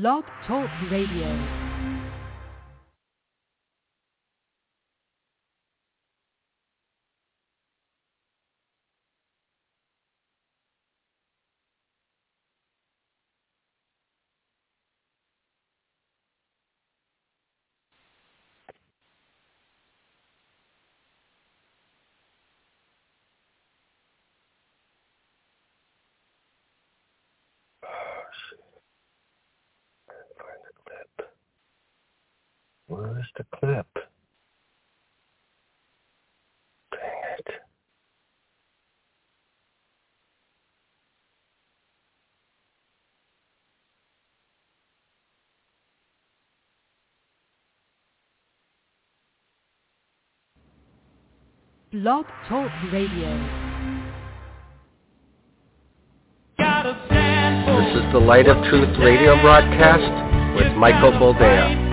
Blog Talk Radio. The clip? Dang it. Blog Talk Radio. This is the Light of Truth radio broadcast with Michael Boldea.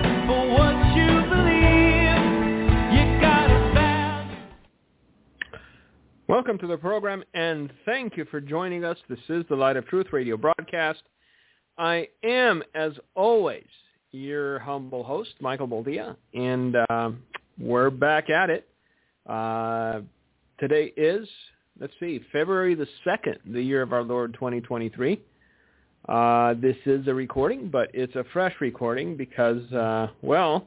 Welcome to the program and thank you for joining us. This is the Light of Truth radio broadcast. I am, as always, your humble host, Michael Boldea, and uh, we're back at it. Uh, today is, let's see, February the 2nd, the year of our Lord 2023. Uh, this is a recording, but it's a fresh recording because, uh, well,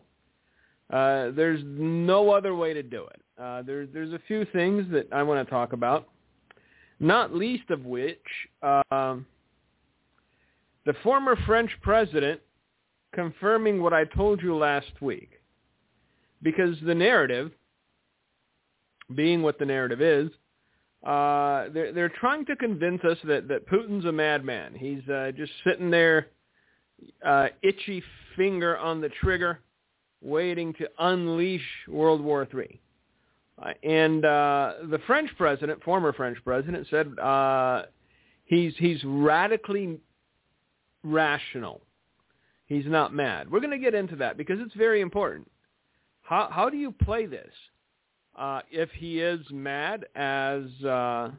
uh, there's no other way to do it. Uh, there, there's a few things that I want to talk about, not least of which uh, the former French president confirming what I told you last week. Because the narrative, being what the narrative is, uh, they're, they're trying to convince us that, that Putin's a madman. He's uh, just sitting there, uh, itchy finger on the trigger, waiting to unleash World War III. Uh, and uh, the French president, former French president, said uh, he's he's radically rational. He's not mad. We're going to get into that because it's very important. How how do you play this? Uh, if he is mad, as uh,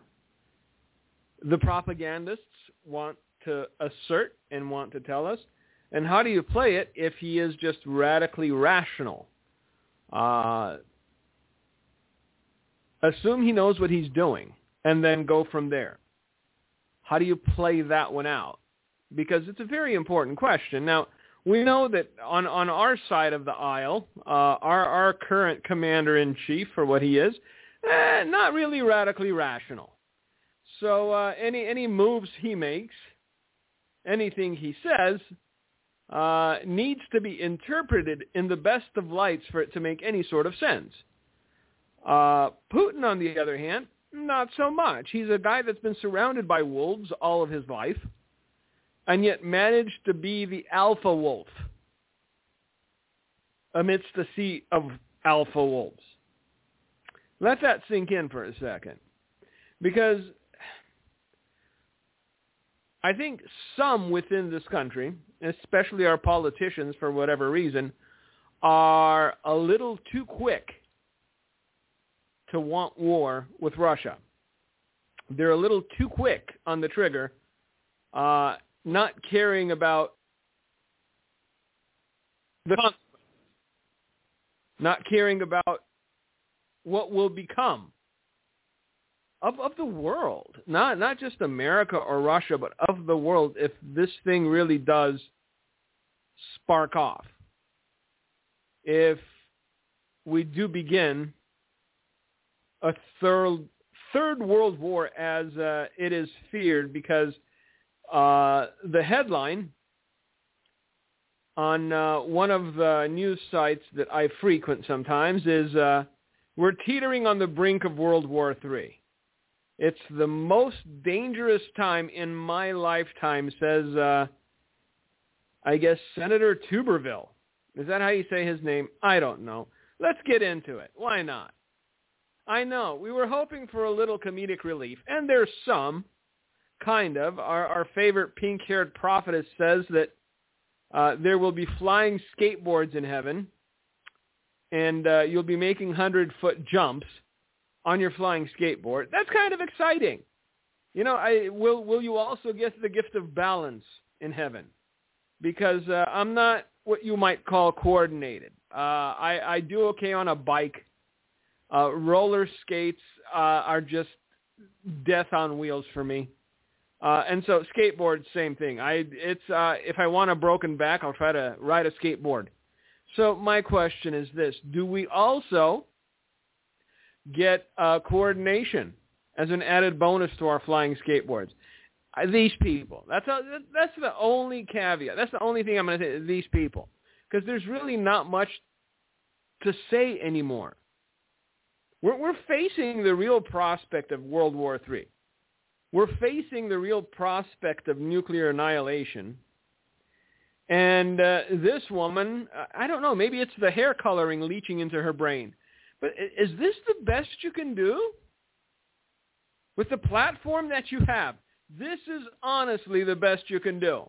the propagandists want to assert and want to tell us, and how do you play it if he is just radically rational? Assume he knows what he's doing and then go from there. How do you play that one out? Because it's a very important question. Now, we know that on, on our side of the aisle, uh, our, our current commander-in-chief, for what he is, eh, not really radically rational. So uh, any, any moves he makes, anything he says, uh, needs to be interpreted in the best of lights for it to make any sort of sense. Uh, Putin, on the other hand, not so much. He's a guy that's been surrounded by wolves all of his life and yet managed to be the alpha wolf amidst a sea of alpha wolves. Let that sink in for a second. Because I think some within this country, especially our politicians for whatever reason, are a little too quick to want war with Russia. They're a little too quick on the trigger, uh, not caring about the not caring about what will become of of the world, not not just America or Russia, but of the world if this thing really does spark off. If we do begin a third third world war as uh, it is feared because uh, the headline on uh, one of the news sites that I frequent sometimes is uh, we're teetering on the brink of World War III. It's the most dangerous time in my lifetime, says, uh, I guess, Senator Tuberville. Is that how you say his name? I don't know. Let's get into it. Why not? I know. We were hoping for a little comedic relief, and there's some, kind of. Our, our favorite pink-haired prophetess says that uh, there will be flying skateboards in heaven, and uh, you'll be making hundred-foot jumps on your flying skateboard. That's kind of exciting. You know, I will. Will you also get the gift of balance in heaven? because uh, I'm not what you might call coordinated. Uh, I, I do okay on a bike. Uh, roller skates uh, are just death on wheels for me. Uh, and so skateboard, same thing. I it's uh, if I want a broken back, I'll try to ride a skateboard. So my question is this: Do we also get uh, coordination as an added bonus to our flying skateboards? Uh, these people. That's a, that's the only caveat. That's the only thing I'm going to say. These people, because there's really not much to say anymore. We're, we're facing the real prospect of World War III. We're facing the real prospect of nuclear annihilation. And uh, this woman, I don't know, maybe it's the hair coloring leaching into her brain. But is this the best you can do? With the platform that you have, this is honestly the best you can do.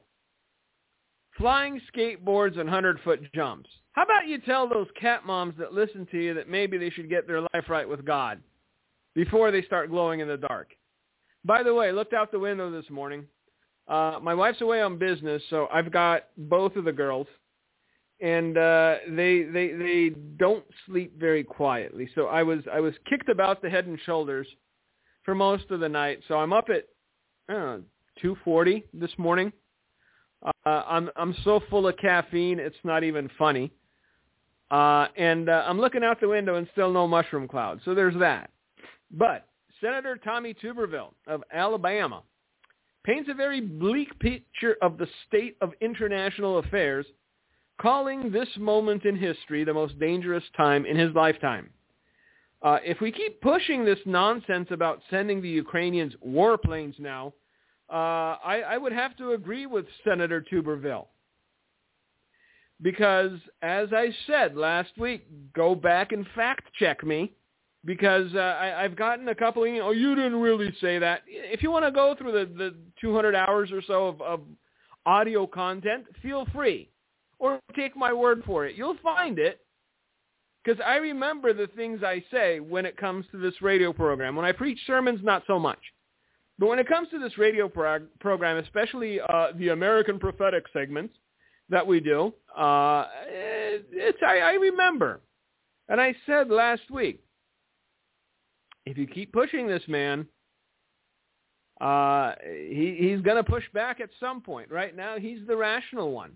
Flying skateboards and 100-foot jumps. How about you tell those cat moms that listen to you that maybe they should get their life right with God before they start glowing in the dark? By the way, looked out the window this morning. Uh, my wife's away on business, so I've got both of the girls, and uh, they they they don't sleep very quietly. So I was I was kicked about the head and shoulders for most of the night. So I'm up at uh, 2:40 this morning. Uh, I'm I'm so full of caffeine, it's not even funny. Uh, and uh, I'm looking out the window and still no mushroom cloud. So there's that. But Senator Tommy Tuberville of Alabama paints a very bleak picture of the state of international affairs, calling this moment in history the most dangerous time in his lifetime. Uh, if we keep pushing this nonsense about sending the Ukrainians warplanes now, uh, I, I, would have to agree with Senator Tuberville. Because, as I said last week, go back and fact check me because uh, I, I've gotten a couple of, you you didn't really say that. If you want to go through the, the 200 hours or so of, of audio content, feel free. Or take my word for it. You'll find it because I remember the things I say when it comes to this radio program. When I preach sermons, not so much. But when it comes to this radio prog- program, especially uh, the American prophetic segments that we do, uh, it, it's I, I remember. And I said last week, if you keep pushing this man, uh, he, he's going to push back at some point. Right now, he's the rational one.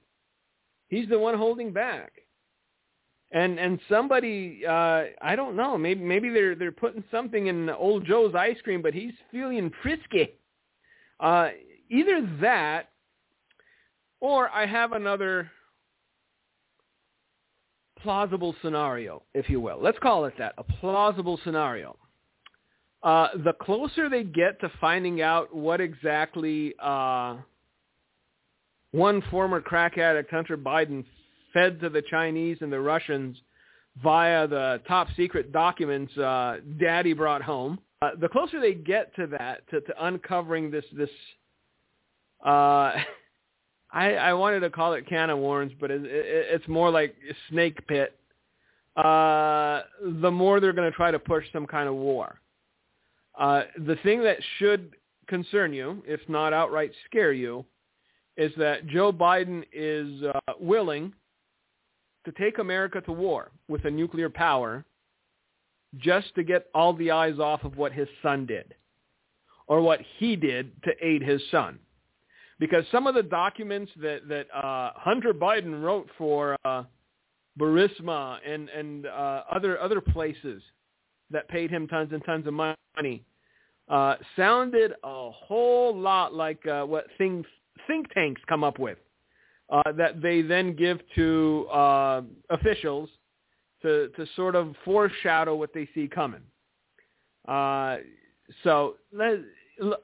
He's the one holding back. And and somebody, uh, I don't know, maybe maybe they're they're putting something in old Joe's ice cream, but he's feeling frisky. Uh, either that, or I have another plausible scenario, if you will. Let's call it that, a plausible scenario. Uh, the closer they get to finding out what exactly uh, one former crack addict, Hunter Biden, fed to the Chinese and the Russians via the top secret documents uh, Daddy brought home, uh, the closer they get to that, to, to uncovering this this, uh, I, I wanted to call it can of worms, but it, it, it's more like snake pit. Uh, the more they're going to try to push some kind of war. Uh, the thing that should concern you, if not outright scare you, is that Joe Biden is uh, willing to take America to war with a nuclear power just to get all the eyes off of what his son did or what he did to aid his son. Because some of the documents that, that uh, Hunter Biden wrote for uh, Burisma and, and uh, other, other places that paid him tons and tons of money uh, sounded a whole lot like uh, what think, think tanks come up with uh, that they then give to uh, officials to, to sort of foreshadow what they see coming. Uh, so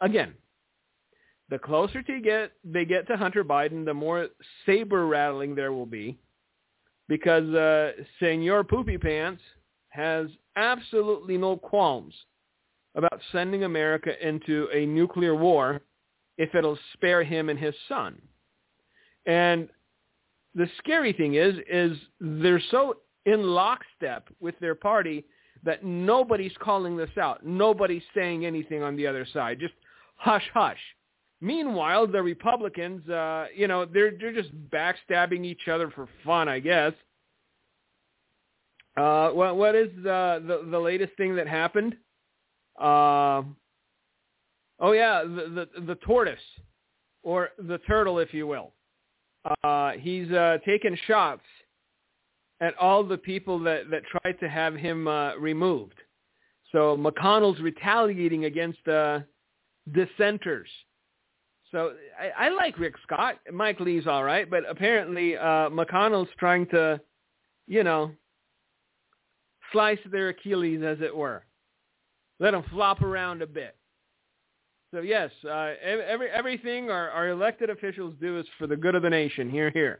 again, the closer to get they get to Hunter Biden, the more saber rattling there will be, because uh, Senor Poopy Pants has absolutely no qualms about sending America into a nuclear war if it'll spare him and his son. And the scary thing is, is they're so in lockstep with their party that nobody's calling this out. Nobody's saying anything on the other side. Just hush, hush. Meanwhile, the Republicans, uh, you know, they're they're just backstabbing each other for fun, I guess. Uh, what what is the the, the latest thing that happened? Uh, oh yeah, the, the the tortoise or the turtle, if you will. Uh, he's uh, taken shots at all the people that that tried to have him uh, removed. So McConnell's retaliating against uh, dissenters. So I, I like Rick Scott. Mike Lee's all right, but apparently uh, McConnell's trying to, you know, slice their Achilles, as it were. Let them flop around a bit. So yes, uh, every everything our, our elected officials do is for the good of the nation. Here, here.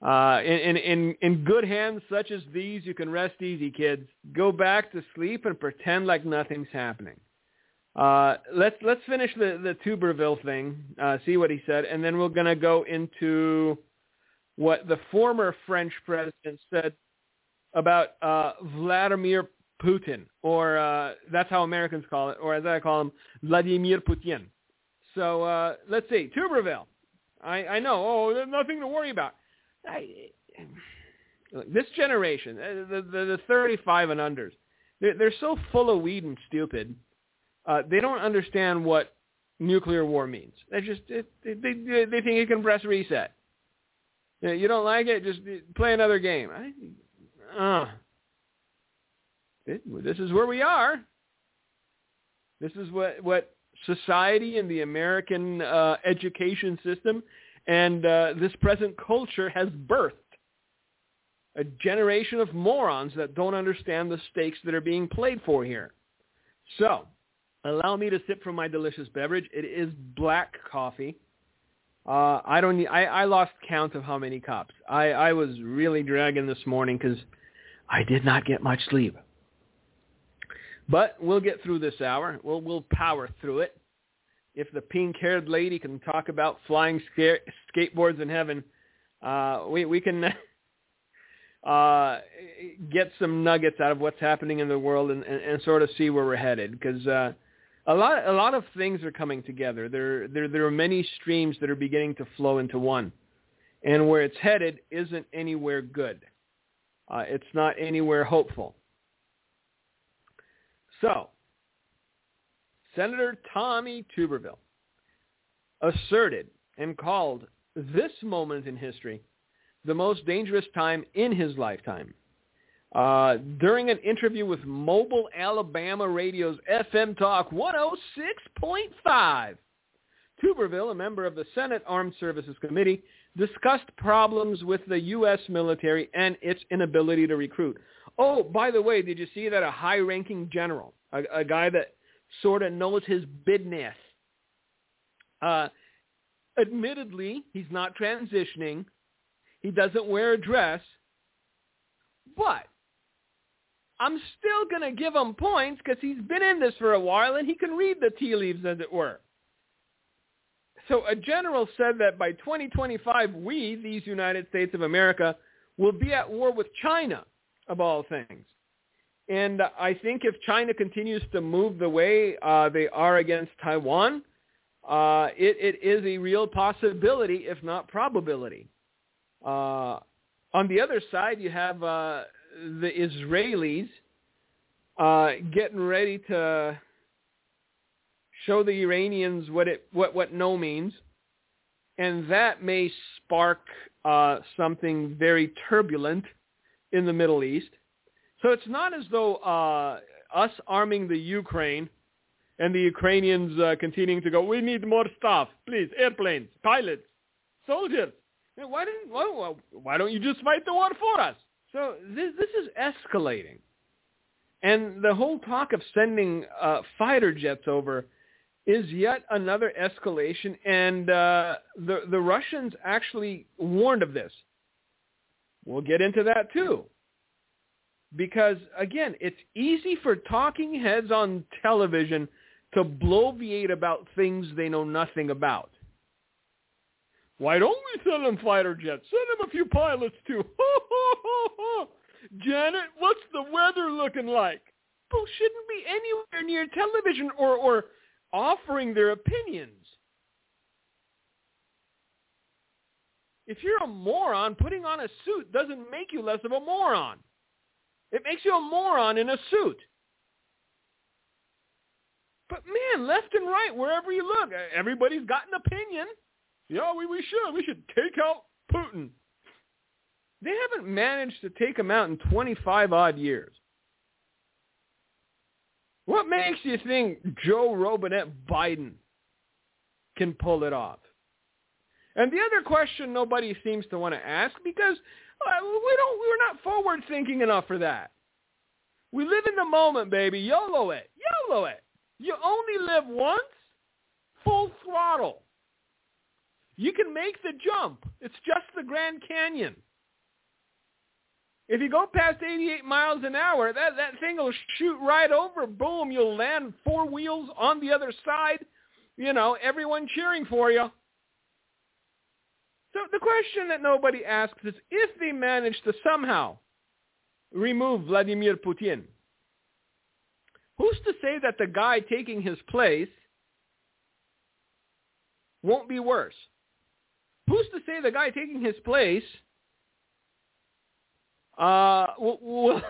Uh, in, in in good hands such as these, you can rest easy, kids. Go back to sleep and pretend like nothing's happening. Uh, let's let's finish the the Tuberville thing. Uh, see what he said, and then we're gonna go into what the former French president said about uh, Vladimir Putin, or uh, that's how Americans call it, or as I call him, Vladimir Putin. So uh, let's see, Tuberville. I, I know. Oh, there's nothing to worry about. I, this generation, uh, the, the, the 35 and unders, they're, they're so full of weed and stupid. Uh, they don't understand what nuclear war means. They just they they, they think you can press reset. You don't like it, just play another game. I, uh, this is where we are. This is what what society and the American uh, education system and uh, this present culture has birthed. A generation of morons that don't understand the stakes that are being played for here. So, allow me to sip from my delicious beverage. It is black coffee. Uh, I don't. Need, I, I lost count of how many cups. I, I was really dragging this morning because I did not get much sleep. But we'll get through this hour. We'll we'll power through it. If the pink-haired lady can talk about flying ska- skateboards in heaven, uh, we we can uh, get some nuggets out of what's happening in the world and, and, and sort of see where we're headed. Because uh, a lot a lot of things are coming together. There there there are many streams that are beginning to flow into one, and where it's headed isn't anywhere good. Uh, it's not anywhere hopeful. So, Senator Tommy Tuberville asserted and called this moment in history the most dangerous time in his lifetime. Uh, during an interview with Mobile, Alabama Radio's FM Talk 106.5, Tuberville, a member of the Senate Armed Services Committee, discussed problems with the U.S. military and its inability to recruit. Oh, by the way, did you see that a high-ranking general, a, a guy that sort of knows his business, uh, admittedly, he's not transitioning. He doesn't wear a dress. But I'm still going to give him points because he's been in this for a while and he can read the tea leaves, as it were. So a general said that by 2025, we, these United States of America, will be at war with China, of all things. And I think if China continues to move the way uh, they are against Taiwan, uh, it, it is a real possibility, if not probability. Uh, on the other side, you have uh, the Israelis uh, getting ready to show the Iranians what it what what no means, and that may spark uh, something very turbulent in the Middle East. So it's not as though uh, us arming the Ukraine and the Ukrainians uh, continuing to go, we need more stuff, please, airplanes, pilots, soldiers. Why didn't why, why don't you just fight the war for us? So this this is escalating, and the whole talk of sending uh, fighter jets over is yet another escalation, and uh, the the Russians actually warned of this. We'll get into that too. Because again, it's easy for talking heads on television to bloviate about things they know nothing about. Why don't we send them fighter jets? Send them a few pilots too. Janet, what's the weather looking like? People shouldn't be anywhere near television or, or offering their opinions. If you're a moron, putting on a suit doesn't make you less of a moron. It makes you a moron in a suit. But man, left and right, wherever you look, everybody's got an opinion. Yeah, we, we should. We should take out Putin. They haven't managed to take him out in 25 odd years. What makes you think Joe Robinette Biden can pull it off? And the other question nobody seems to want to ask because uh, we don't we're not forward thinking enough for that. We live in the moment, baby. YOLO it. YOLO it. You only live once. Full throttle. You can make the jump. It's just the Grand Canyon. If you go past 88 miles an hour, that, that thing will shoot right over. Boom, you'll land four wheels on the other side. You know, everyone cheering for you. So the question that nobody asks is if they manage to somehow remove Vladimir Putin, who's to say that the guy taking his place won't be worse? Who's to say the guy taking his place uh, will, will,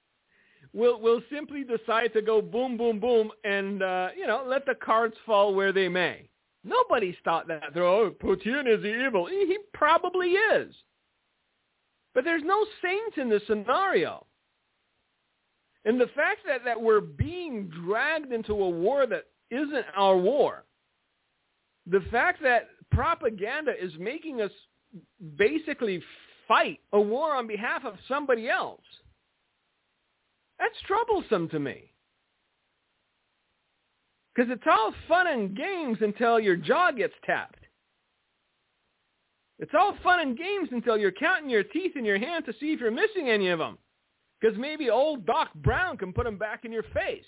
will, will simply decide to go boom, boom, boom, and, uh, you know, let the cards fall where they may? Nobody's thought that. Oh, Putin is evil. He probably is. But there's no saints in this scenario. And the fact that, that we're being dragged into a war that isn't our war, the fact that propaganda is making us basically fight a war on behalf of somebody else, that's troublesome to me. Because it's all fun and games until your jaw gets tapped. It's all fun and games until you're counting your teeth in your hand to see if you're missing any of them. Because maybe old Doc Brown can put them back in your face.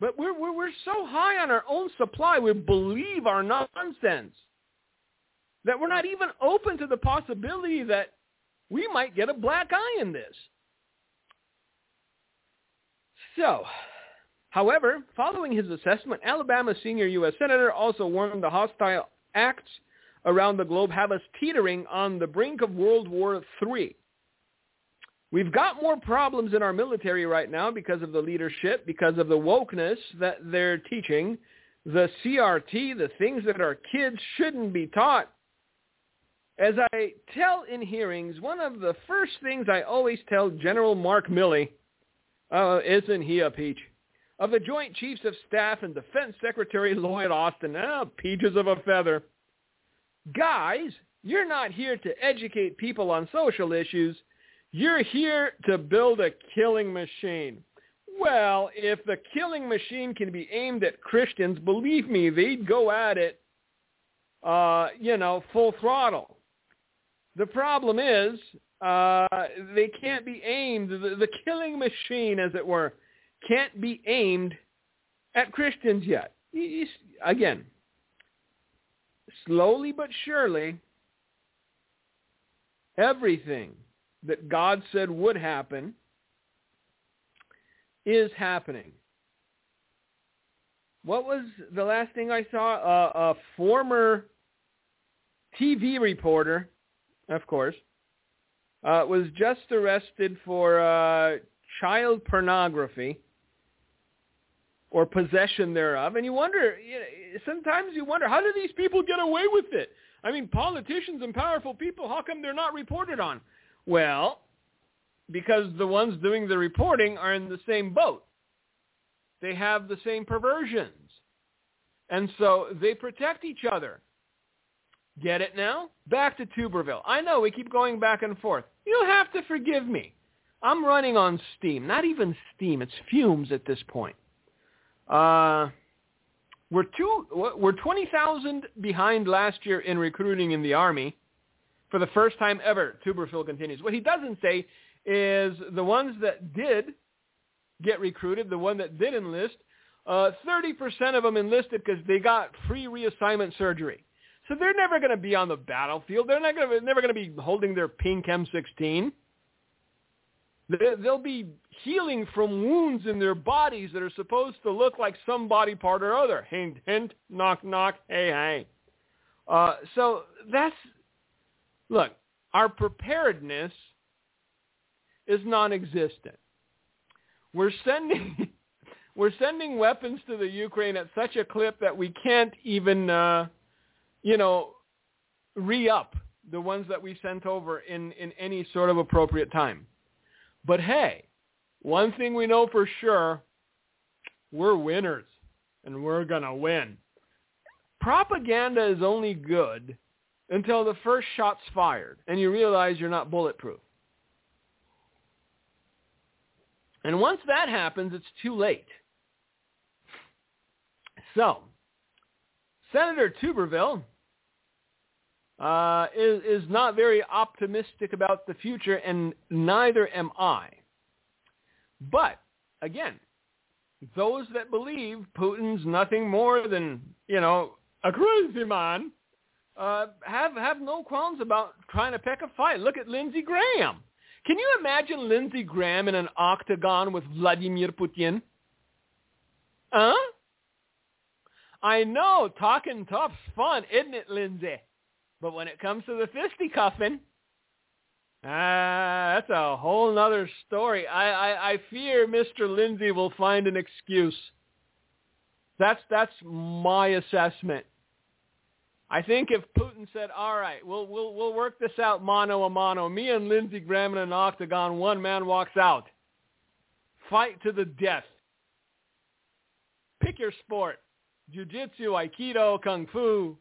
But we're, we're, we're so high on our own supply, we believe our nonsense, that we're not even open to the possibility that we might get a black eye in this. So, however, following his assessment, Alabama senior U.S. Senator also warned the hostile acts around the globe have us teetering on the brink of World War III. We've got more problems in our military right now because of the leadership, because of the wokeness that they're teaching, the CRT, the things that our kids shouldn't be taught. As I tell in hearings, one of the first things I always tell General Mark Milley uh, isn't he a peach? Of the Joint Chiefs of Staff and Defense Secretary Lloyd Austin. Ah, peaches of a feather. Guys, you're not here to educate people on social issues. You're here to build a killing machine. Well, if the killing machine can be aimed at Christians, believe me, they'd go at it, uh, you know, full throttle. The problem is uh, they can't be aimed. The, the killing machine, as it were, can't be aimed at Christians yet. He's, again, slowly but surely, everything that God said would happen is happening. What was the last thing I saw? Uh, a former TV reporter, of course, uh, was just arrested for uh, child pornography or possession thereof. And you wonder, you know, sometimes you wonder, how do these people get away with it? I mean, politicians and powerful people, how come they're not reported on? Well, because the ones doing the reporting are in the same boat. They have the same perversions. And so they protect each other. Get it now? Back to Tuberville. I know we keep going back and forth. You have to forgive me. I'm running on steam. Not even steam. It's fumes at this point. Uh, we're two. We're twenty thousand behind last year in recruiting in the army, for the first time ever. Tuberville continues. What he doesn't say is the ones that did get recruited, the one that did enlist, uh, 30% of them enlisted because they got free reassignment surgery. So they're never going to be on the battlefield. They're not going to, never going to be holding their pink M16. They'll be healing from wounds in their bodies that are supposed to look like some body part or other. Hint, hint, knock, knock, hey, hey. Uh, so that's look. Our preparedness is non-existent. We're sending we're sending weapons to the Ukraine at such a clip that we can't even, uh, you know, re-up the ones that we sent over in, in any sort of appropriate time. But hey, one thing we know for sure, we're winners, and we're going to win. Propaganda is only good until the first shot's fired, and you realize you're not bulletproof. And once that happens, it's too late. So, Senator Tuberville uh, is, is not very optimistic about the future, and neither am I. But, again, those that believe Putin's nothing more than, you know, a crazy man, uh, have, have no qualms about trying to pick a fight. Look at Lindsey Graham. Can you imagine Lindsey Graham in an octagon with Vladimir Putin? Huh? I know, talking tough's fun, isn't it, Lindsey? But when it comes to the fisticuffing, ah, that's a whole other story. I, I, I fear Mr. Lindsey will find an excuse. That's that's my assessment. I think if Putin said, "All right, we'll we'll we'll work this out mano a mano," me and Lindsey Graham in an octagon, one man walks out. Fight to the death. Pick your sport: jiu-jitsu, aikido, kung fu.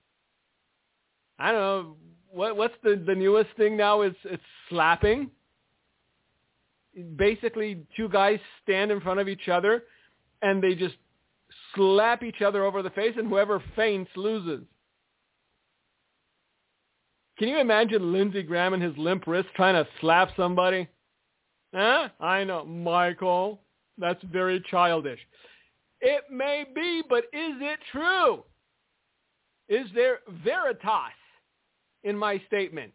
I don't know what what's the the newest thing now. Is it's slapping. Basically, two guys stand in front of each other, and they just slap each other over the face, and whoever faints loses. Can you imagine Lindsey Graham and his limp wrist trying to slap somebody? Huh? I know, Michael. That's very childish. It may be, but is it true? Is there veritas in my statement?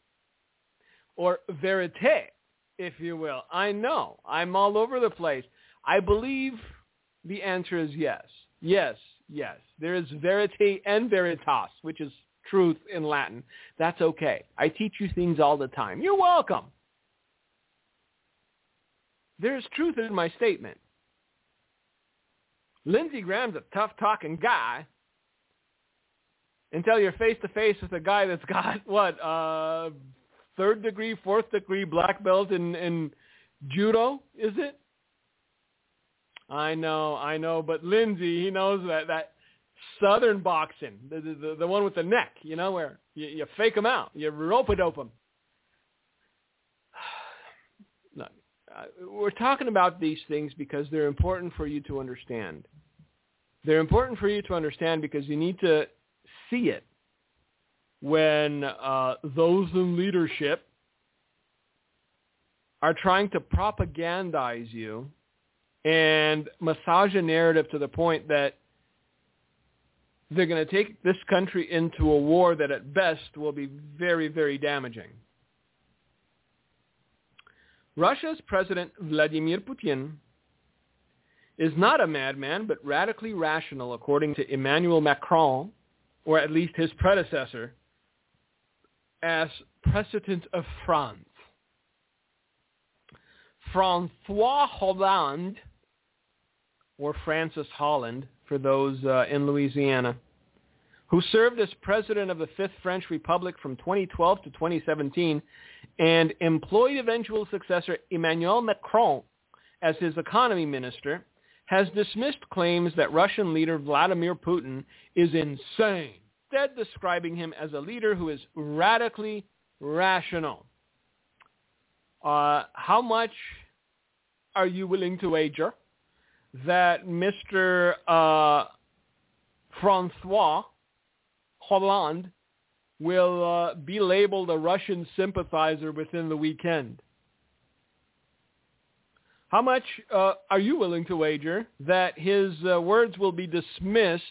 Or verite, if you will? I know. I'm all over the place. I believe the answer is yes. Yes, yes. There is verite and veritas, which is truth in Latin. That's okay. I teach you things all the time. You're welcome. There's truth in my statement. Lindsey Graham's a tough-talking guy until you're face-to-face with a guy that's got, what, uh, third degree, fourth degree black belt in, in judo, is it? I know, I know, but Lindsey, he knows that, that Southern boxing, the, the the one with the neck, you know, where you, you fake them out, you rope a dope them. No, uh, we're talking about these things because they're important for you to understand. They're important for you to understand because you need to see it when uh, those in leadership are trying to propagandize you and massage a narrative to the point that they're going to take this country into a war that at best will be very, very damaging. Russia's President Vladimir Putin is not a madman, but radically rational, according to Emmanuel Macron, or at least his predecessor, as President of France. Francois Hollande, or Francis Holland, for those uh, in Louisiana, who served as president of the Fifth French Republic from 2012 to 2017 and employed eventual successor Emmanuel Macron as his economy minister, has dismissed claims that Russian leader Vladimir Putin is insane, instead describing him as a leader who is radically rational. Uh, how much are you willing to wager that Mr. Uh, Francois Hollande will uh, be labeled a Russian sympathizer within the weekend. How much uh, are you willing to wager that his uh, words will be dismissed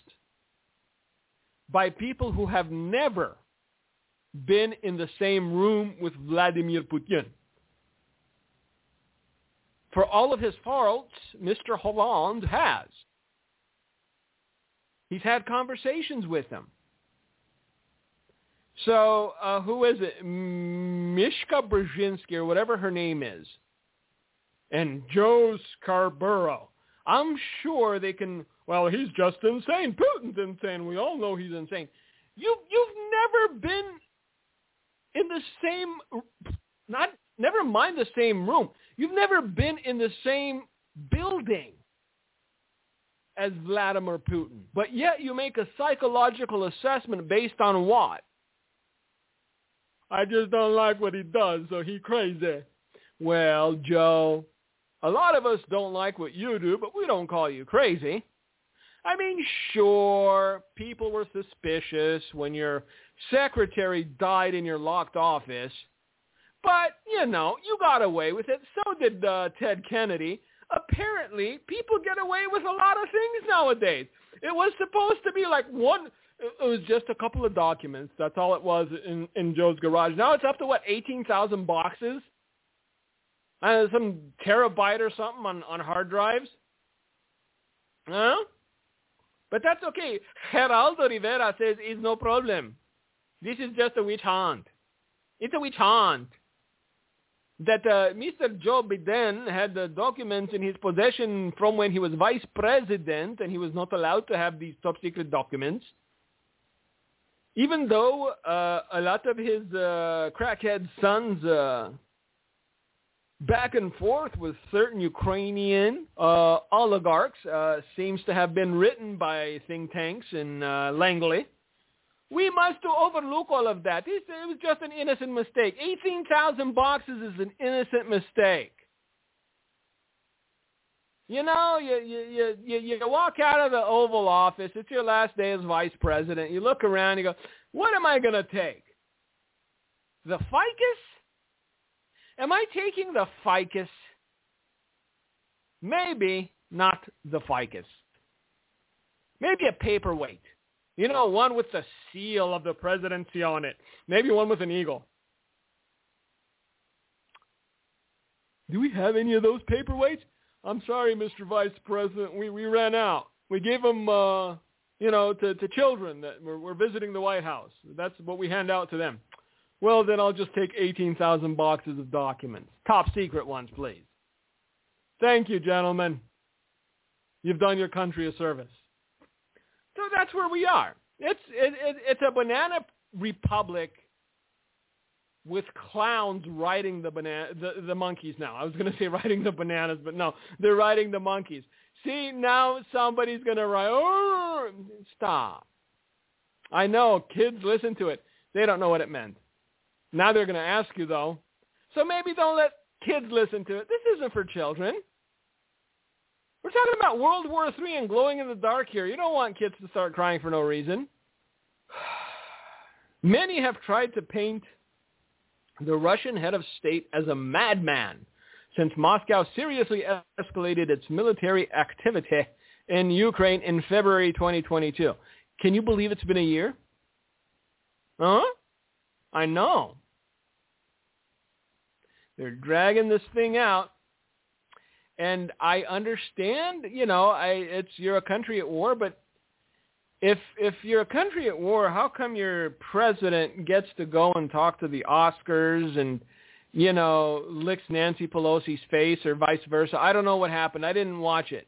by people who have never been in the same room with Vladimir Putin? For all of his faults, Mr. Hollande has. He's had conversations with him. So uh, who is it? Mishka Brzezinski or whatever her name is, and Joe Scarborough. I'm sure they can. Well, he's just insane. Putin's insane. We all know he's insane. You you've never been in the same not never mind the same room. You've never been in the same building as Vladimir Putin. But yet you make a psychological assessment based on what? I just don't like what he does, so he crazy. Well, Joe, a lot of us don't like what you do, but we don't call you crazy. I mean, sure, people were suspicious when your secretary died in your locked office, but, you know, you got away with it. So did uh, Ted Kennedy. Apparently, people get away with a lot of things nowadays. It was supposed to be like one, it was just a couple of documents. That's all it was in, in Joe's garage. Now it's up to, what, 18,000 boxes? Uh, some terabyte or something on, on hard drives? Huh? But that's okay. Geraldo Rivera says it's no problem. This is just a witch hunt. It's a witch hunt. That uh, Mr. Joe Biden had the documents in his possession from when he was vice president, and he was not allowed to have these top secret documents. Even though uh, a lot of his uh, crackhead sons uh, back and forth with certain Ukrainian uh, oligarchs uh, seems to have been written by think tanks in uh, Langley. We must overlook all of that. It was just an innocent mistake. 18,000 boxes is an innocent mistake. You know, you, you, you, you walk out of the Oval Office. It's your last day as vice president. You look around. You go, what am I going to take? The ficus? Am I taking the ficus? Maybe not the ficus. Maybe a paperweight. You know, one with the seal of the presidency on it. Maybe one with an eagle. Do we have any of those paperweights? I'm sorry, Mr. Vice President. We, we ran out. We gave them, uh, you know, to, to children that were, were visiting the White House. That's what we hand out to them. Well, then I'll just take 18,000 boxes of documents. Top secret ones, please. Thank you, gentlemen. You've done your country a service. So that's where we are. It's it, it, it's a banana republic with clowns riding the banana the, the monkeys now. I was going to say riding the bananas, but no, they're riding the monkeys. See, now somebody's going to ride. Oh, stop. I know kids listen to it. They don't know what it meant. Now they're going to ask you though. So maybe don't let kids listen to it. This isn't for children. We're talking about World War III and glowing in the dark here. You don't want kids to start crying for no reason. Many have tried to paint the Russian head of state as a madman since Moscow seriously escalated its military activity in Ukraine in February 2022. Can you believe it's been a year? Huh? I know. They're dragging this thing out and I understand, you know, I it's you're a country at war, but if if you're a country at war, how come your president gets to go and talk to the Oscars and you know licks Nancy Pelosi's face or vice versa? I don't know what happened. I didn't watch it.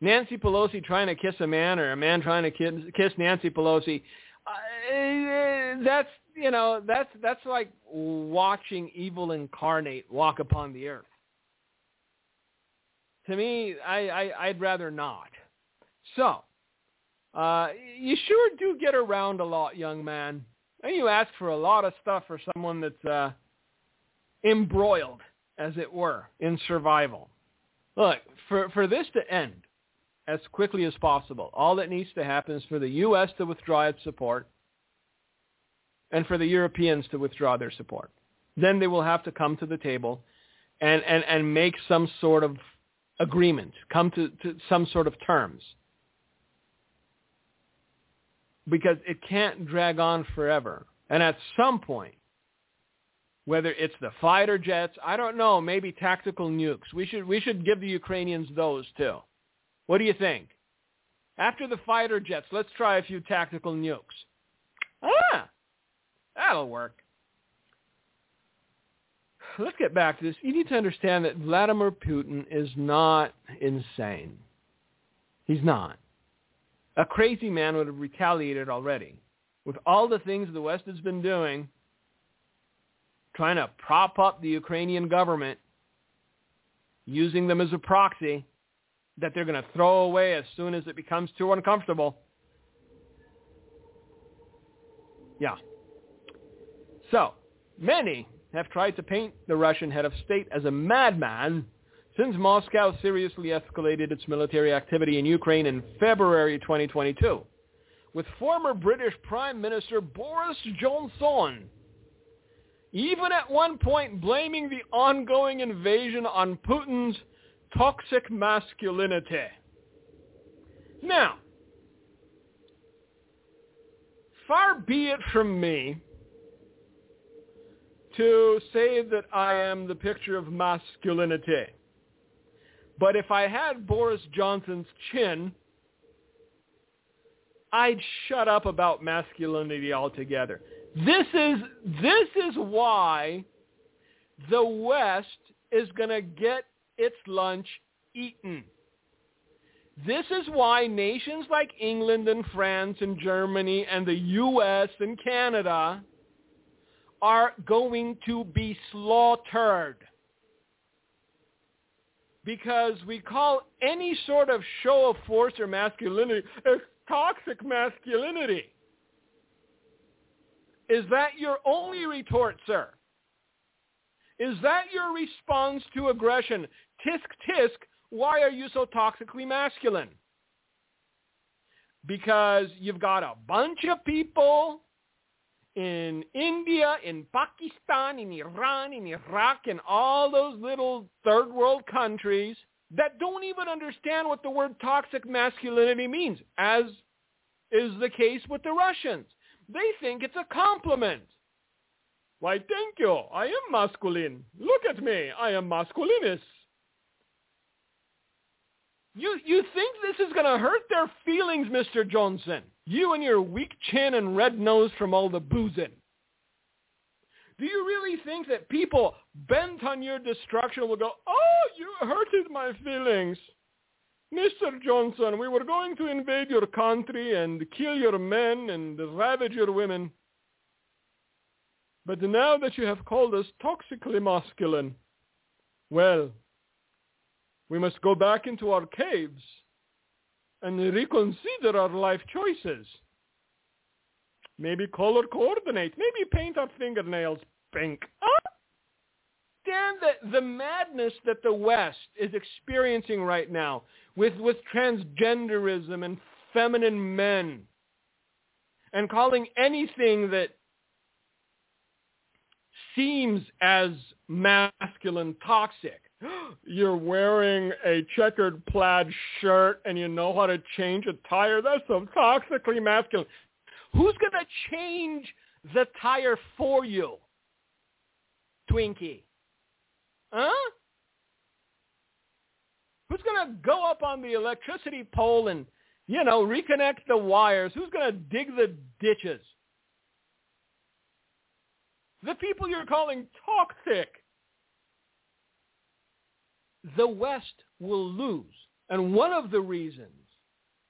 Nancy Pelosi trying to kiss a man or a man trying to kiss, kiss Nancy Pelosi. Uh, that's you know that's that's like watching evil incarnate walk upon the earth to me, I, I I'd rather not. So, uh, you sure do get around a lot, young man. And you ask for a lot of stuff for someone that's uh, embroiled, as it were, in survival. Look, for, for this to end as quickly as possible, all that needs to happen is for the U.S. to withdraw its support and for the Europeans to withdraw their support. Then they will have to come to the table and, and, and make some sort of agreement, come to, to some sort of terms. Because it can't drag on forever. And at some point, whether it's the fighter jets, I don't know, maybe tactical nukes. We should we should give the Ukrainians those too. What do you think? After the fighter jets, let's try a few tactical nukes. Ah, that'll work. Let's get back to this. You need to understand that Vladimir Putin is not insane. He's not. A crazy man would have retaliated already. With all the things the West has been doing, trying to prop up the Ukrainian government, using them as a proxy that they're going to throw away as soon as it becomes too uncomfortable. Yeah. So, many have tried to paint the Russian head of state as a madman since Moscow seriously escalated its military activity in Ukraine in February 2022, with former British Prime Minister Boris Johnson even at one point blaming the ongoing invasion on Putin's toxic masculinity. Now, far be it from me to say that I am the picture of masculinity. But if I had Boris Johnson's chin, I'd shut up about masculinity altogether. This is this is why the West is going to get its lunch eaten. This is why nations like England and France and Germany and the US and Canada are going to be slaughtered. Because we call any sort of show of force or masculinity as toxic masculinity. Is that your only retort, sir? Is that your response to aggression? Tisk tisk, why are you so toxically masculine? Because you've got a bunch of people in India, in Pakistan, in Iran, in Iraq, and all those little third world countries that don't even understand what the word toxic masculinity means, as is the case with the Russians. They think it's a compliment. Why, thank you. I am masculine. Look at me. I am masculinus. You, you think this is going to hurt their feelings, Mr. Johnson? You and your weak chin and red nose from all the boozing. Do you really think that people bent on your destruction will go, oh, you hurted my feelings? Mr. Johnson, we were going to invade your country and kill your men and ravage your women. But now that you have called us toxically masculine, well, we must go back into our caves and reconsider our life choices. Maybe color coordinate. Maybe paint our fingernails pink. Understand the, the madness that the West is experiencing right now with, with transgenderism and feminine men and calling anything that seems as masculine toxic. You're wearing a checkered plaid shirt and you know how to change a tire. That's so toxically masculine. Who's going to change the tire for you? Twinkie. Huh? Who's going to go up on the electricity pole and, you know, reconnect the wires? Who's going to dig the ditches? The people you're calling toxic. The West will lose. And one of the reasons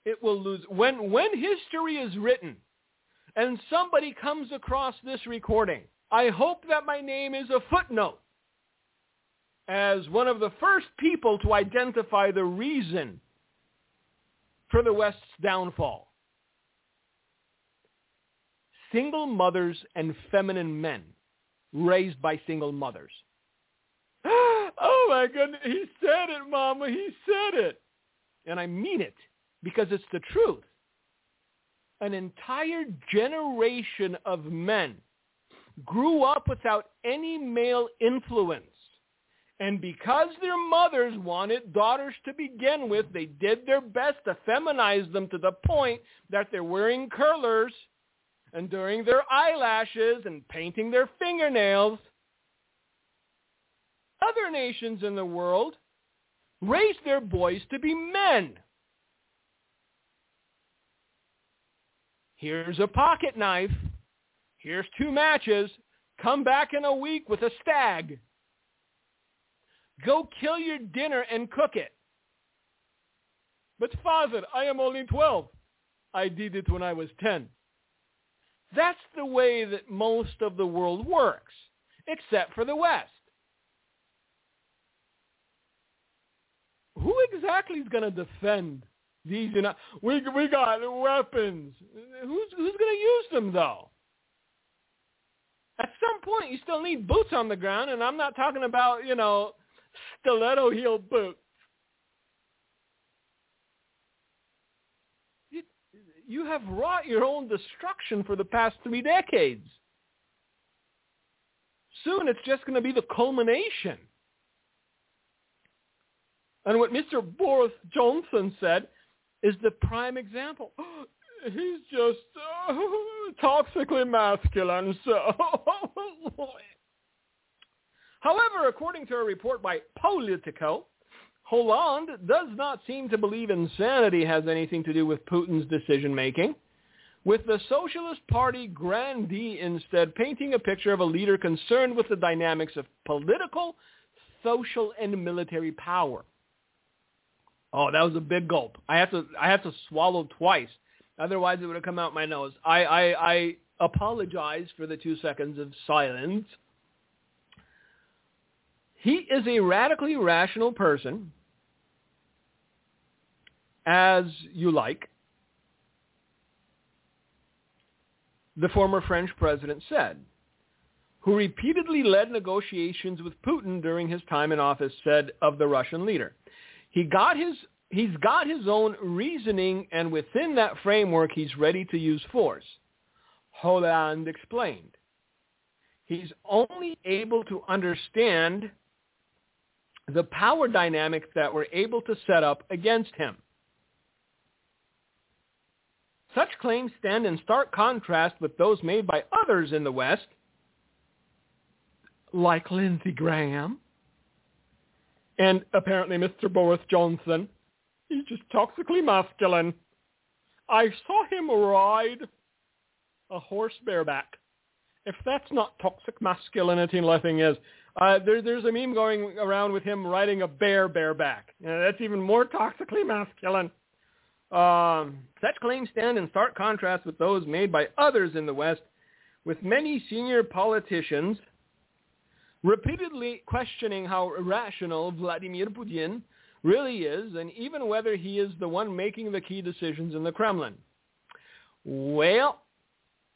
it will lose, when, when history is written and somebody comes across this recording, I hope that my name is a footnote as one of the first people to identify the reason for the West's downfall. Single mothers and feminine men raised by single mothers. Oh my goodness, he said it, Mama, he said it. And I mean it because it's the truth. An entire generation of men grew up without any male influence and because their mothers wanted daughters to begin with, they did their best to feminize them to the point that they're wearing curlers and doing their eyelashes and painting their fingernails. Other nations in the world raise their boys to be men. Here's a pocket knife. here's two matches. Come back in a week with a stag. Go kill your dinner and cook it. But father, I am only 12. I did it when I was 10. That's the way that most of the world works, except for the West. Who exactly is going to defend these? Know, we we got weapons. Who's who's going to use them though? At some point, you still need boots on the ground, and I'm not talking about you know stiletto heel boots. You, you have wrought your own destruction for the past three decades. Soon it's just going to be the culmination. And what Mr. Boris Johnson said is the prime example. He's just uh, toxically masculine, so. However, according to a report by Politico, Hollande does not seem to believe insanity has anything to do with Putin's decision-making, with the Socialist Party grandee instead painting a picture of a leader concerned with the dynamics of political, social, and military power. Oh, that was a big gulp. I have to I have to swallow twice. Otherwise, it would have come out my nose. I I, I apologize for the two seconds of silence. He is a radically rational person, as you like. The former French president said, who repeatedly led negotiations with Putin during his time in office, said of the Russian leader. He got his he's got his own reasoning, and within that framework, he's ready to use force. Hollande explained. He's only able to understand the power dynamics that we're able to set up against him. Such claims stand in stark contrast with those made by others in the West, like Lindsey Graham, and apparently Mr. Boris Johnson. He's just toxically masculine. I saw him ride a horse bareback. If that's not toxic masculinity, nothing is. Uh, there, there's a meme going around with him riding a bear bareback. Uh, that's even more toxically masculine. Um, such claims stand in stark contrast with those made by others in the West, with many senior politicians repeatedly questioning how irrational Vladimir Putin really is and even whether he is the one making the key decisions in the Kremlin. Well,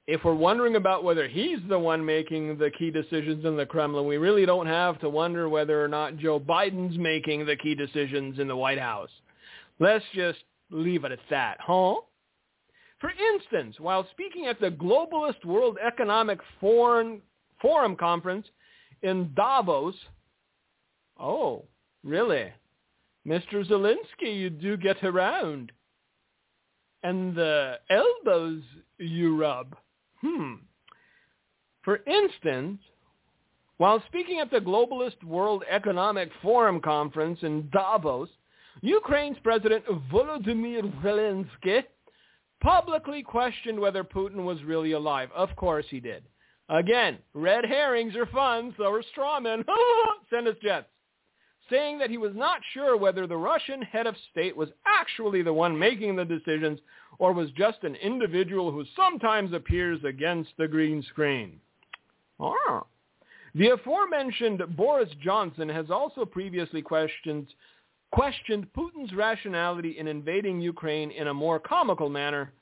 if we're wondering about whether he's the one making the key decisions in the Kremlin, we really don't have to wonder whether or not Joe Biden's making the key decisions in the White House. Let's just leave it at that, huh? For instance, while speaking at the Globalist World Economic Forum, Forum Conference in Davos. Oh, really? Mr. Zelensky, you do get around. And the elbows you rub. Hmm. For instance, while speaking at the Globalist World Economic Forum conference in Davos, Ukraine's President Volodymyr Zelensky publicly questioned whether Putin was really alive. Of course he did. Again, red herrings are fun, so are strawmen. Send us jets. Saying that he was not sure whether the Russian head of state was actually the one making the decisions or was just an individual who sometimes appears against the green screen. Ah. The aforementioned Boris Johnson has also previously questioned, questioned Putin's rationality in invading Ukraine in a more comical manner,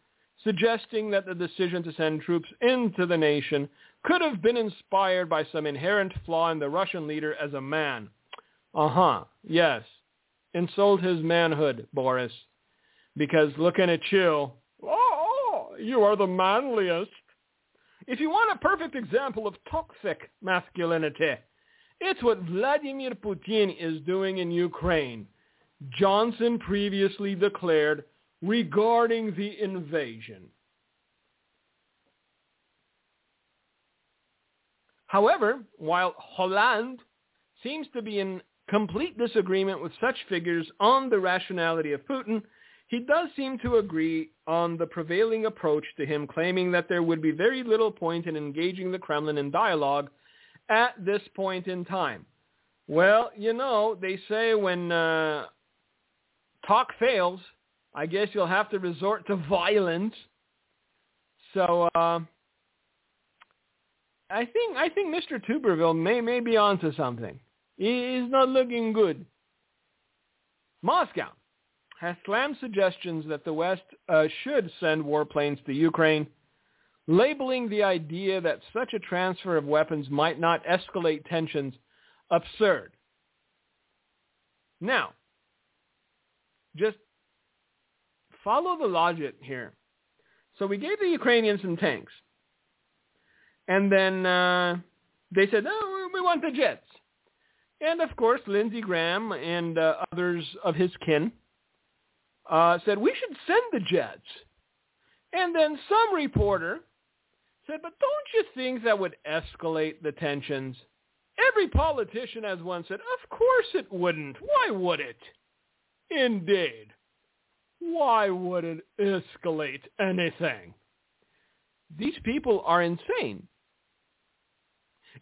suggesting that the decision to send troops into the nation could have been inspired by some inherent flaw in the Russian leader as a man. Uh-huh, yes. Insult his manhood, Boris. Because looking at you, oh, you are the manliest. If you want a perfect example of toxic masculinity, it's what Vladimir Putin is doing in Ukraine. Johnson previously declared regarding the invasion. However, while Hollande seems to be in complete disagreement with such figures on the rationality of Putin, he does seem to agree on the prevailing approach to him, claiming that there would be very little point in engaging the Kremlin in dialogue at this point in time. Well, you know, they say when uh, talk fails, I guess you'll have to resort to violence. So uh, I think I think Mr. Tuberville may may be onto something. He is not looking good. Moscow has slammed suggestions that the West uh, should send warplanes to Ukraine, labeling the idea that such a transfer of weapons might not escalate tensions absurd. Now, just follow the logic here. So we gave the Ukrainians some tanks. And then uh, they said, oh, we want the jets. And of course, Lindsey Graham and uh, others of his kin uh, said, we should send the jets. And then some reporter said, but don't you think that would escalate the tensions? Every politician has once said, of course it wouldn't. Why would it? Indeed. Why would it escalate anything? These people are insane.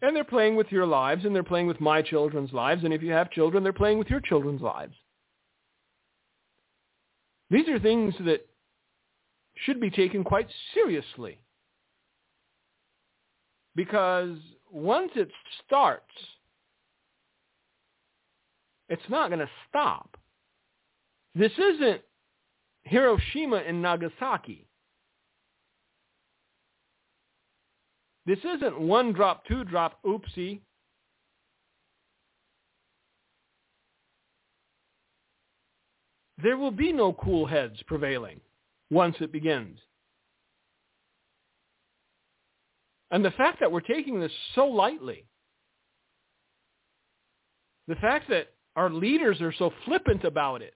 And they're playing with your lives, and they're playing with my children's lives, and if you have children, they're playing with your children's lives. These are things that should be taken quite seriously. Because once it starts, it's not going to stop. This isn't Hiroshima and Nagasaki. This isn't one drop, two drop, oopsie. There will be no cool heads prevailing once it begins. And the fact that we're taking this so lightly, the fact that our leaders are so flippant about it,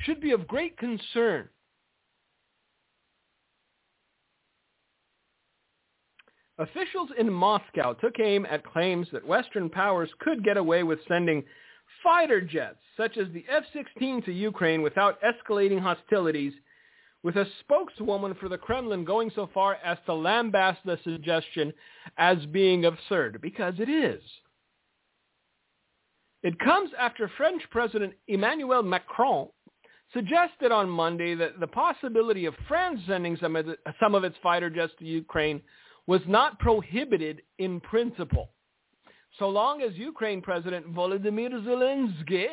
should be of great concern. Officials in Moscow took aim at claims that Western powers could get away with sending fighter jets, such as the F-16 to Ukraine without escalating hostilities, with a spokeswoman for the Kremlin going so far as to lambaste the suggestion as being absurd, because it is. It comes after French President Emmanuel Macron suggested on Monday that the possibility of France sending some of, the, some of its fighter jets to Ukraine was not prohibited in principle, so long as Ukraine President Volodymyr Zelensky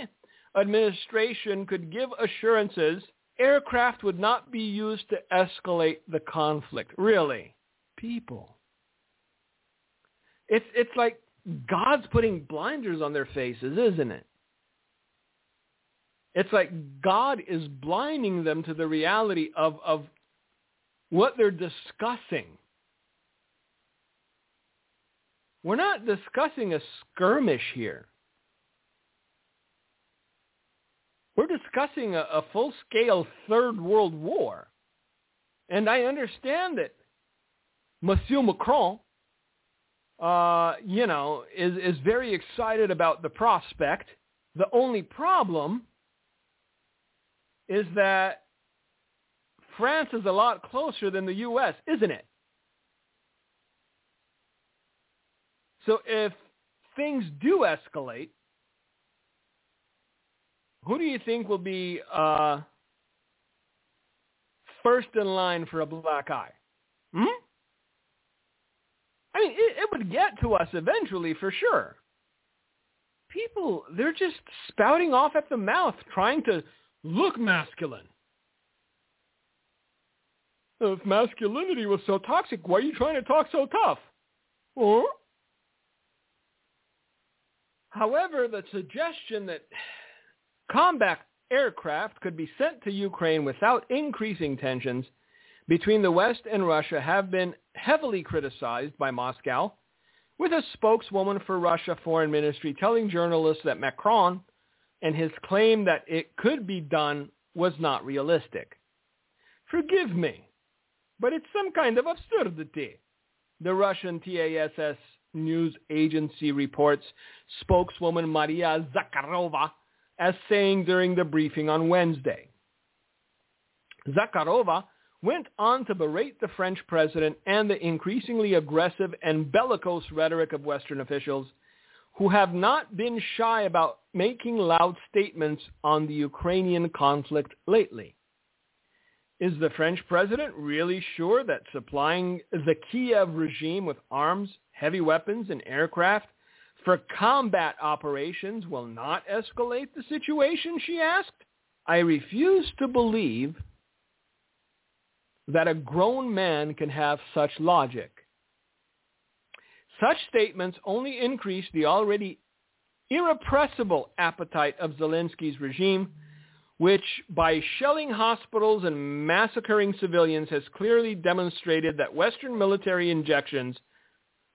administration could give assurances aircraft would not be used to escalate the conflict. Really, people. It's it's like God's putting blinders on their faces, isn't it? It's like God is blinding them to the reality of, of what they're discussing. We're not discussing a skirmish here. We're discussing a, a full-scale third world war. And I understand that Monsieur Macron, uh, you know, is, is very excited about the prospect. The only problem is that France is a lot closer than the U.S., isn't it? So if things do escalate, who do you think will be uh, first in line for a black eye? Hmm? I mean, it, it would get to us eventually for sure. People, they're just spouting off at the mouth, trying to look masculine. If masculinity was so toxic, why are you trying to talk so tough? Or However, the suggestion that combat aircraft could be sent to Ukraine without increasing tensions between the West and Russia have been heavily criticized by Moscow, with a spokeswoman for Russia Foreign Ministry telling journalists that Macron and his claim that it could be done was not realistic. Forgive me, but it's some kind of absurdity. The Russian TASS news agency reports spokeswoman Maria Zakharova as saying during the briefing on Wednesday. Zakharova went on to berate the French president and the increasingly aggressive and bellicose rhetoric of Western officials who have not been shy about making loud statements on the Ukrainian conflict lately. Is the French president really sure that supplying the Kiev regime with arms, heavy weapons, and aircraft for combat operations will not escalate the situation, she asked? I refuse to believe that a grown man can have such logic. Such statements only increase the already irrepressible appetite of Zelensky's regime, which by shelling hospitals and massacring civilians has clearly demonstrated that Western military injections,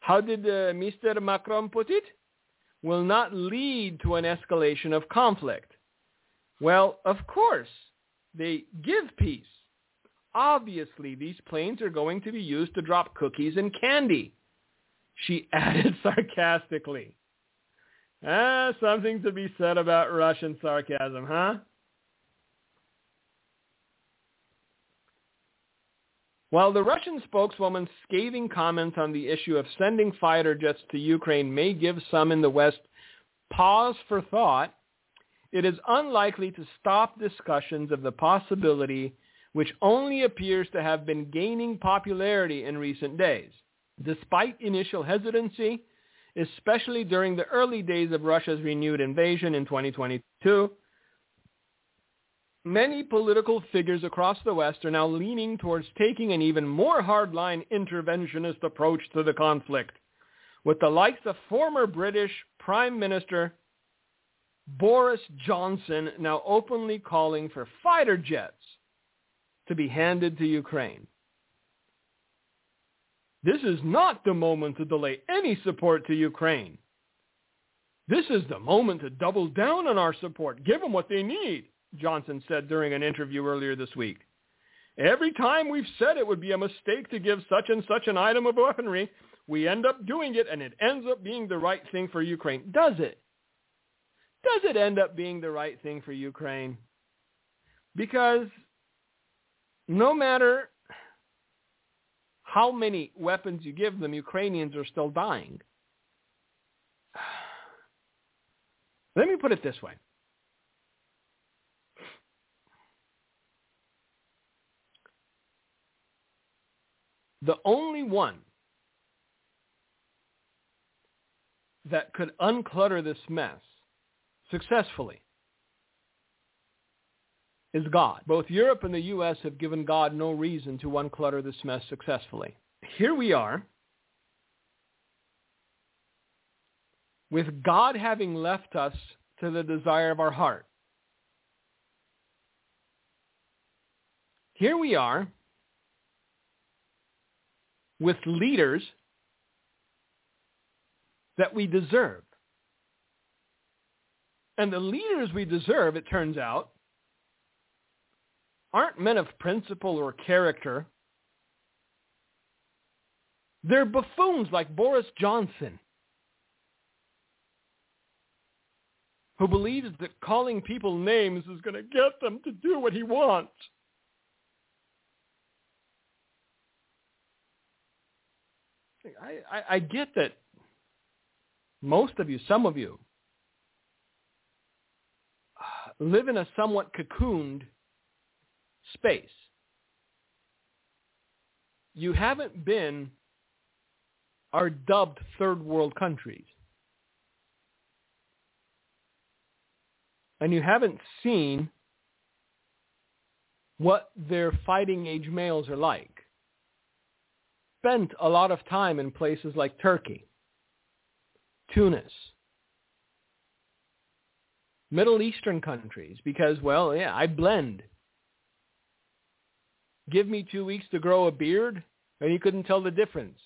how did uh, Mr. Macron put it, will not lead to an escalation of conflict. Well, of course, they give peace Obviously, these planes are going to be used to drop cookies and candy, she added sarcastically. Ah, something to be said about Russian sarcasm, huh? While the Russian spokeswoman's scathing comments on the issue of sending fighter jets to Ukraine may give some in the West pause for thought, it is unlikely to stop discussions of the possibility which only appears to have been gaining popularity in recent days. Despite initial hesitancy, especially during the early days of Russia's renewed invasion in 2022, many political figures across the West are now leaning towards taking an even more hardline interventionist approach to the conflict, with the likes of former British Prime Minister Boris Johnson now openly calling for fighter jets to be handed to Ukraine. This is not the moment to delay any support to Ukraine. This is the moment to double down on our support. Give them what they need, Johnson said during an interview earlier this week. Every time we've said it would be a mistake to give such and such an item of weaponry, we end up doing it and it ends up being the right thing for Ukraine. Does it? Does it end up being the right thing for Ukraine? Because no matter how many weapons you give them, Ukrainians are still dying. Let me put it this way. The only one that could unclutter this mess successfully is God. Both Europe and the U.S. have given God no reason to unclutter this mess successfully. Here we are, with God having left us to the desire of our heart. Here we are with leaders that we deserve. And the leaders we deserve, it turns out, aren't men of principle or character. They're buffoons like Boris Johnson, who believes that calling people names is going to get them to do what he wants. I, I, I get that most of you, some of you, live in a somewhat cocooned space. You haven't been our dubbed third world countries. And you haven't seen what their fighting age males are like. Spent a lot of time in places like Turkey, Tunis, Middle Eastern countries because, well, yeah, I blend Give me two weeks to grow a beard, and you couldn't tell the difference.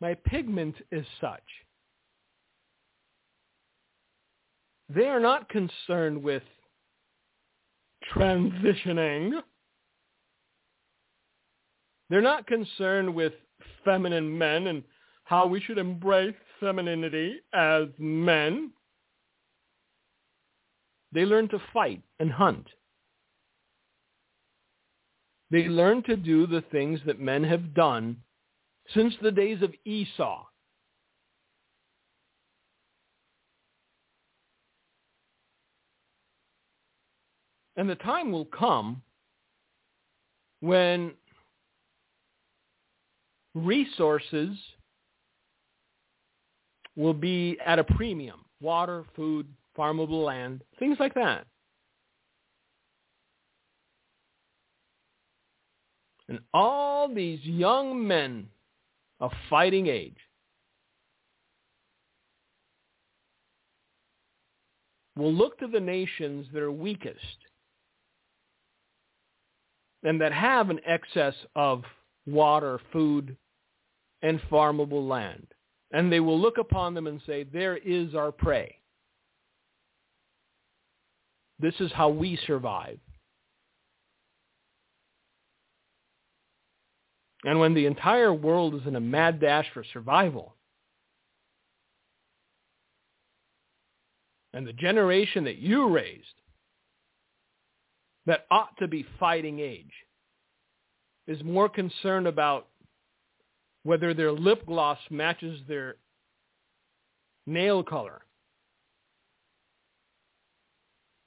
My pigment is such. They are not concerned with transitioning. They're not concerned with feminine men and how we should embrace femininity as men. They learn to fight and hunt. They learn to do the things that men have done since the days of Esau. And the time will come when resources will be at a premium. Water, food, farmable land, things like that. And all these young men of fighting age will look to the nations that are weakest and that have an excess of water, food, and farmable land. And they will look upon them and say, there is our prey. This is how we survive. And when the entire world is in a mad dash for survival, and the generation that you raised that ought to be fighting age is more concerned about whether their lip gloss matches their nail color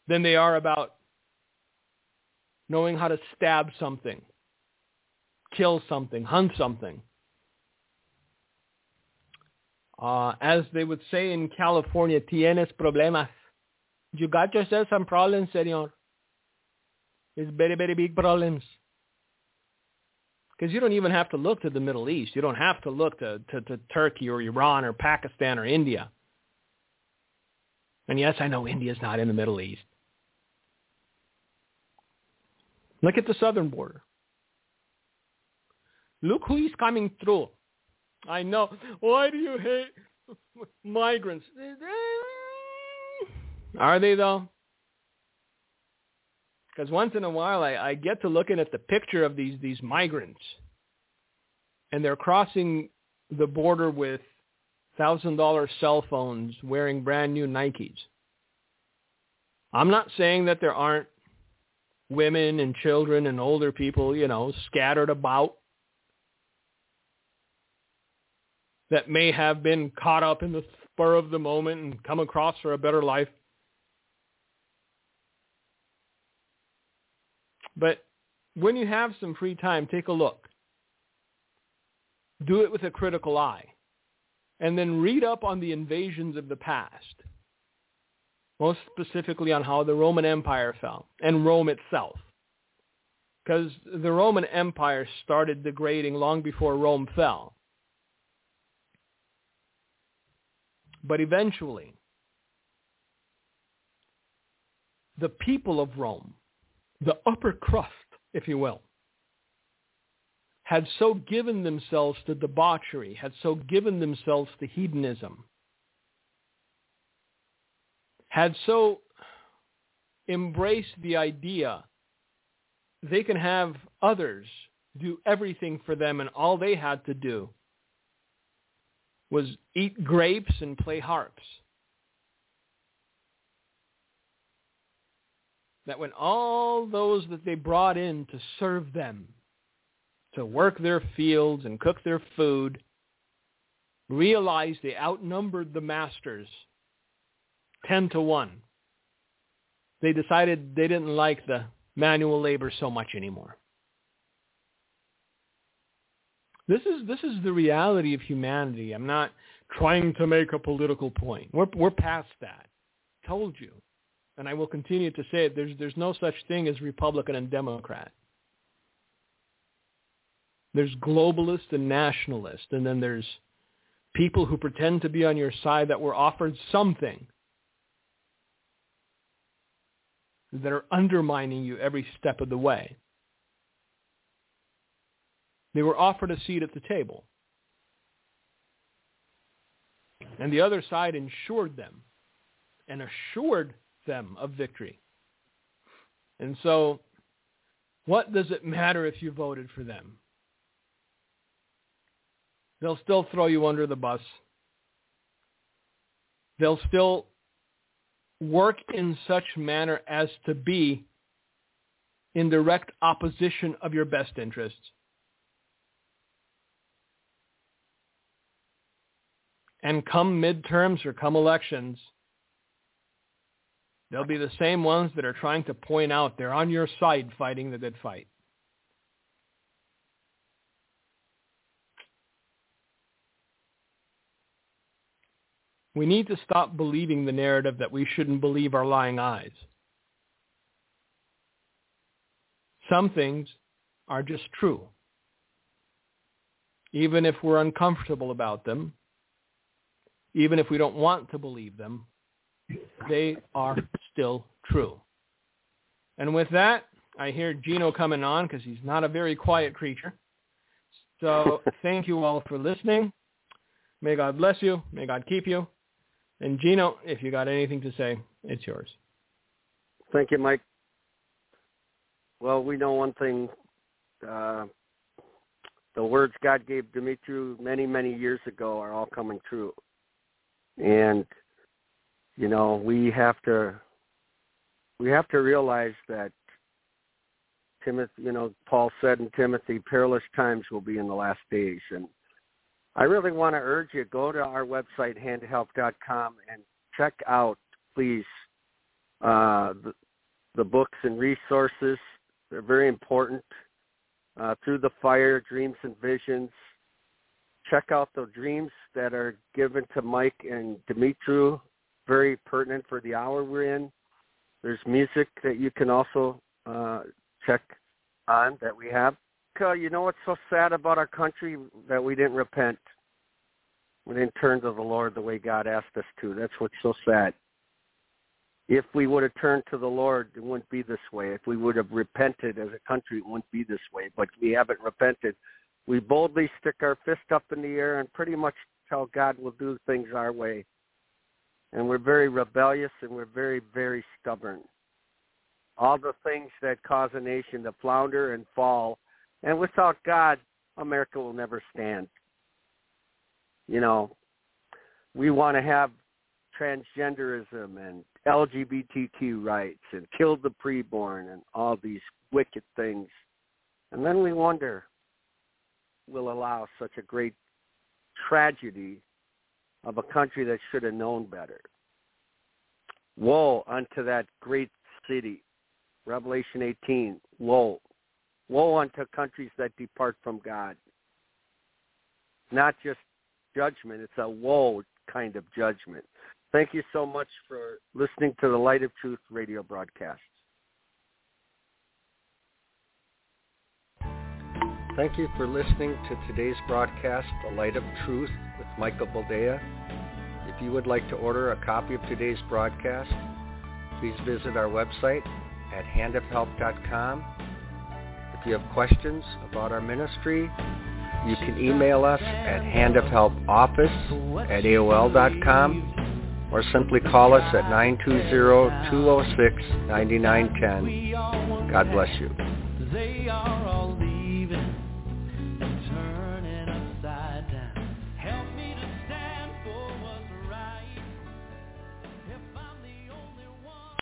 than they are about knowing how to stab something, kill something, hunt something. Uh, as they would say in California, tienes problemas. You got yourself some problems, senor. It's very, very big problems. Because you don't even have to look to the Middle East. You don't have to look to, to, to Turkey or Iran or Pakistan or India. And yes, I know India's not in the Middle East. Look at the southern border. Look who is coming through. I know. Why do you hate migrants? Are they though? Because once in a while I, I get to looking at the picture of these, these migrants and they're crossing the border with thousand dollar cell phones wearing brand new Nikes. I'm not saying that there aren't women and children and older people, you know, scattered about that may have been caught up in the spur of the moment and come across for a better life. But when you have some free time, take a look. Do it with a critical eye. And then read up on the invasions of the past. Most specifically on how the Roman Empire fell and Rome itself. Because the Roman Empire started degrading long before Rome fell. But eventually, the people of Rome the upper crust, if you will, had so given themselves to debauchery, had so given themselves to hedonism, had so embraced the idea they can have others do everything for them and all they had to do was eat grapes and play harps. That when all those that they brought in to serve them, to work their fields and cook their food, realized they outnumbered the masters 10 to 1. They decided they didn't like the manual labor so much anymore. This is this is the reality of humanity. I'm not trying to make a political point. We're we're past that. Told you and I will continue to say it, there's, there's no such thing as Republican and Democrat. There's globalist and nationalist, and then there's people who pretend to be on your side that were offered something that are undermining you every step of the way. They were offered a seat at the table. And the other side ensured them and assured them of victory. And so what does it matter if you voted for them? They'll still throw you under the bus. They'll still work in such manner as to be in direct opposition of your best interests. And come midterms or come elections, they'll be the same ones that are trying to point out they're on your side fighting the good fight. We need to stop believing the narrative that we shouldn't believe our lying eyes. Some things are just true. Even if we're uncomfortable about them, even if we don't want to believe them, they are still true. And with that, I hear Gino coming on because he's not a very quiet creature. So thank you all for listening. May God bless you. May God keep you. And Gino, if you got anything to say, it's yours. Thank you, Mike. Well, we know one thing. Uh, the words God gave Dumitru many, many years ago are all coming true. And, you know, we have to we have to realize that Timothy, you know, Paul said in Timothy, perilous times will be in the last days. And I really want to urge you, go to our website, handofhelp.com, and check out, please, uh, the, the books and resources. They're very important. Uh, Through the Fire, Dreams and Visions. Check out the dreams that are given to Mike and Dumitru, very pertinent for the hour we're in. There's music that you can also uh, check on that we have you know what's so sad about our country that we didn't repent. We didn't turn to the Lord the way God asked us to. That's what's so sad. If we would have turned to the Lord, it wouldn't be this way. If we would have repented as a country, it wouldn't be this way. But we haven't repented. We boldly stick our fist up in the air and pretty much tell God we'll do things our way. And we're very rebellious and we're very, very stubborn. All the things that cause a nation to flounder and fall and without God, America will never stand. You know, we want to have transgenderism and LGBTQ rights and kill the preborn and all these wicked things. And then we wonder, will allow such a great tragedy of a country that should have known better. Woe unto that great city. Revelation 18, woe. Woe unto countries that depart from God. Not just judgment, it's a woe kind of judgment. Thank you so much for listening to the Light of Truth radio broadcast. Thank you for listening to today's broadcast, The Light of Truth with Michael Boldea. If you would like to order a copy of today's broadcast, please visit our website at handofhelp.com if you have questions about our ministry, you can email us at handofhelpoffice at AOL.com or simply call us at 920-206-9910. God bless you.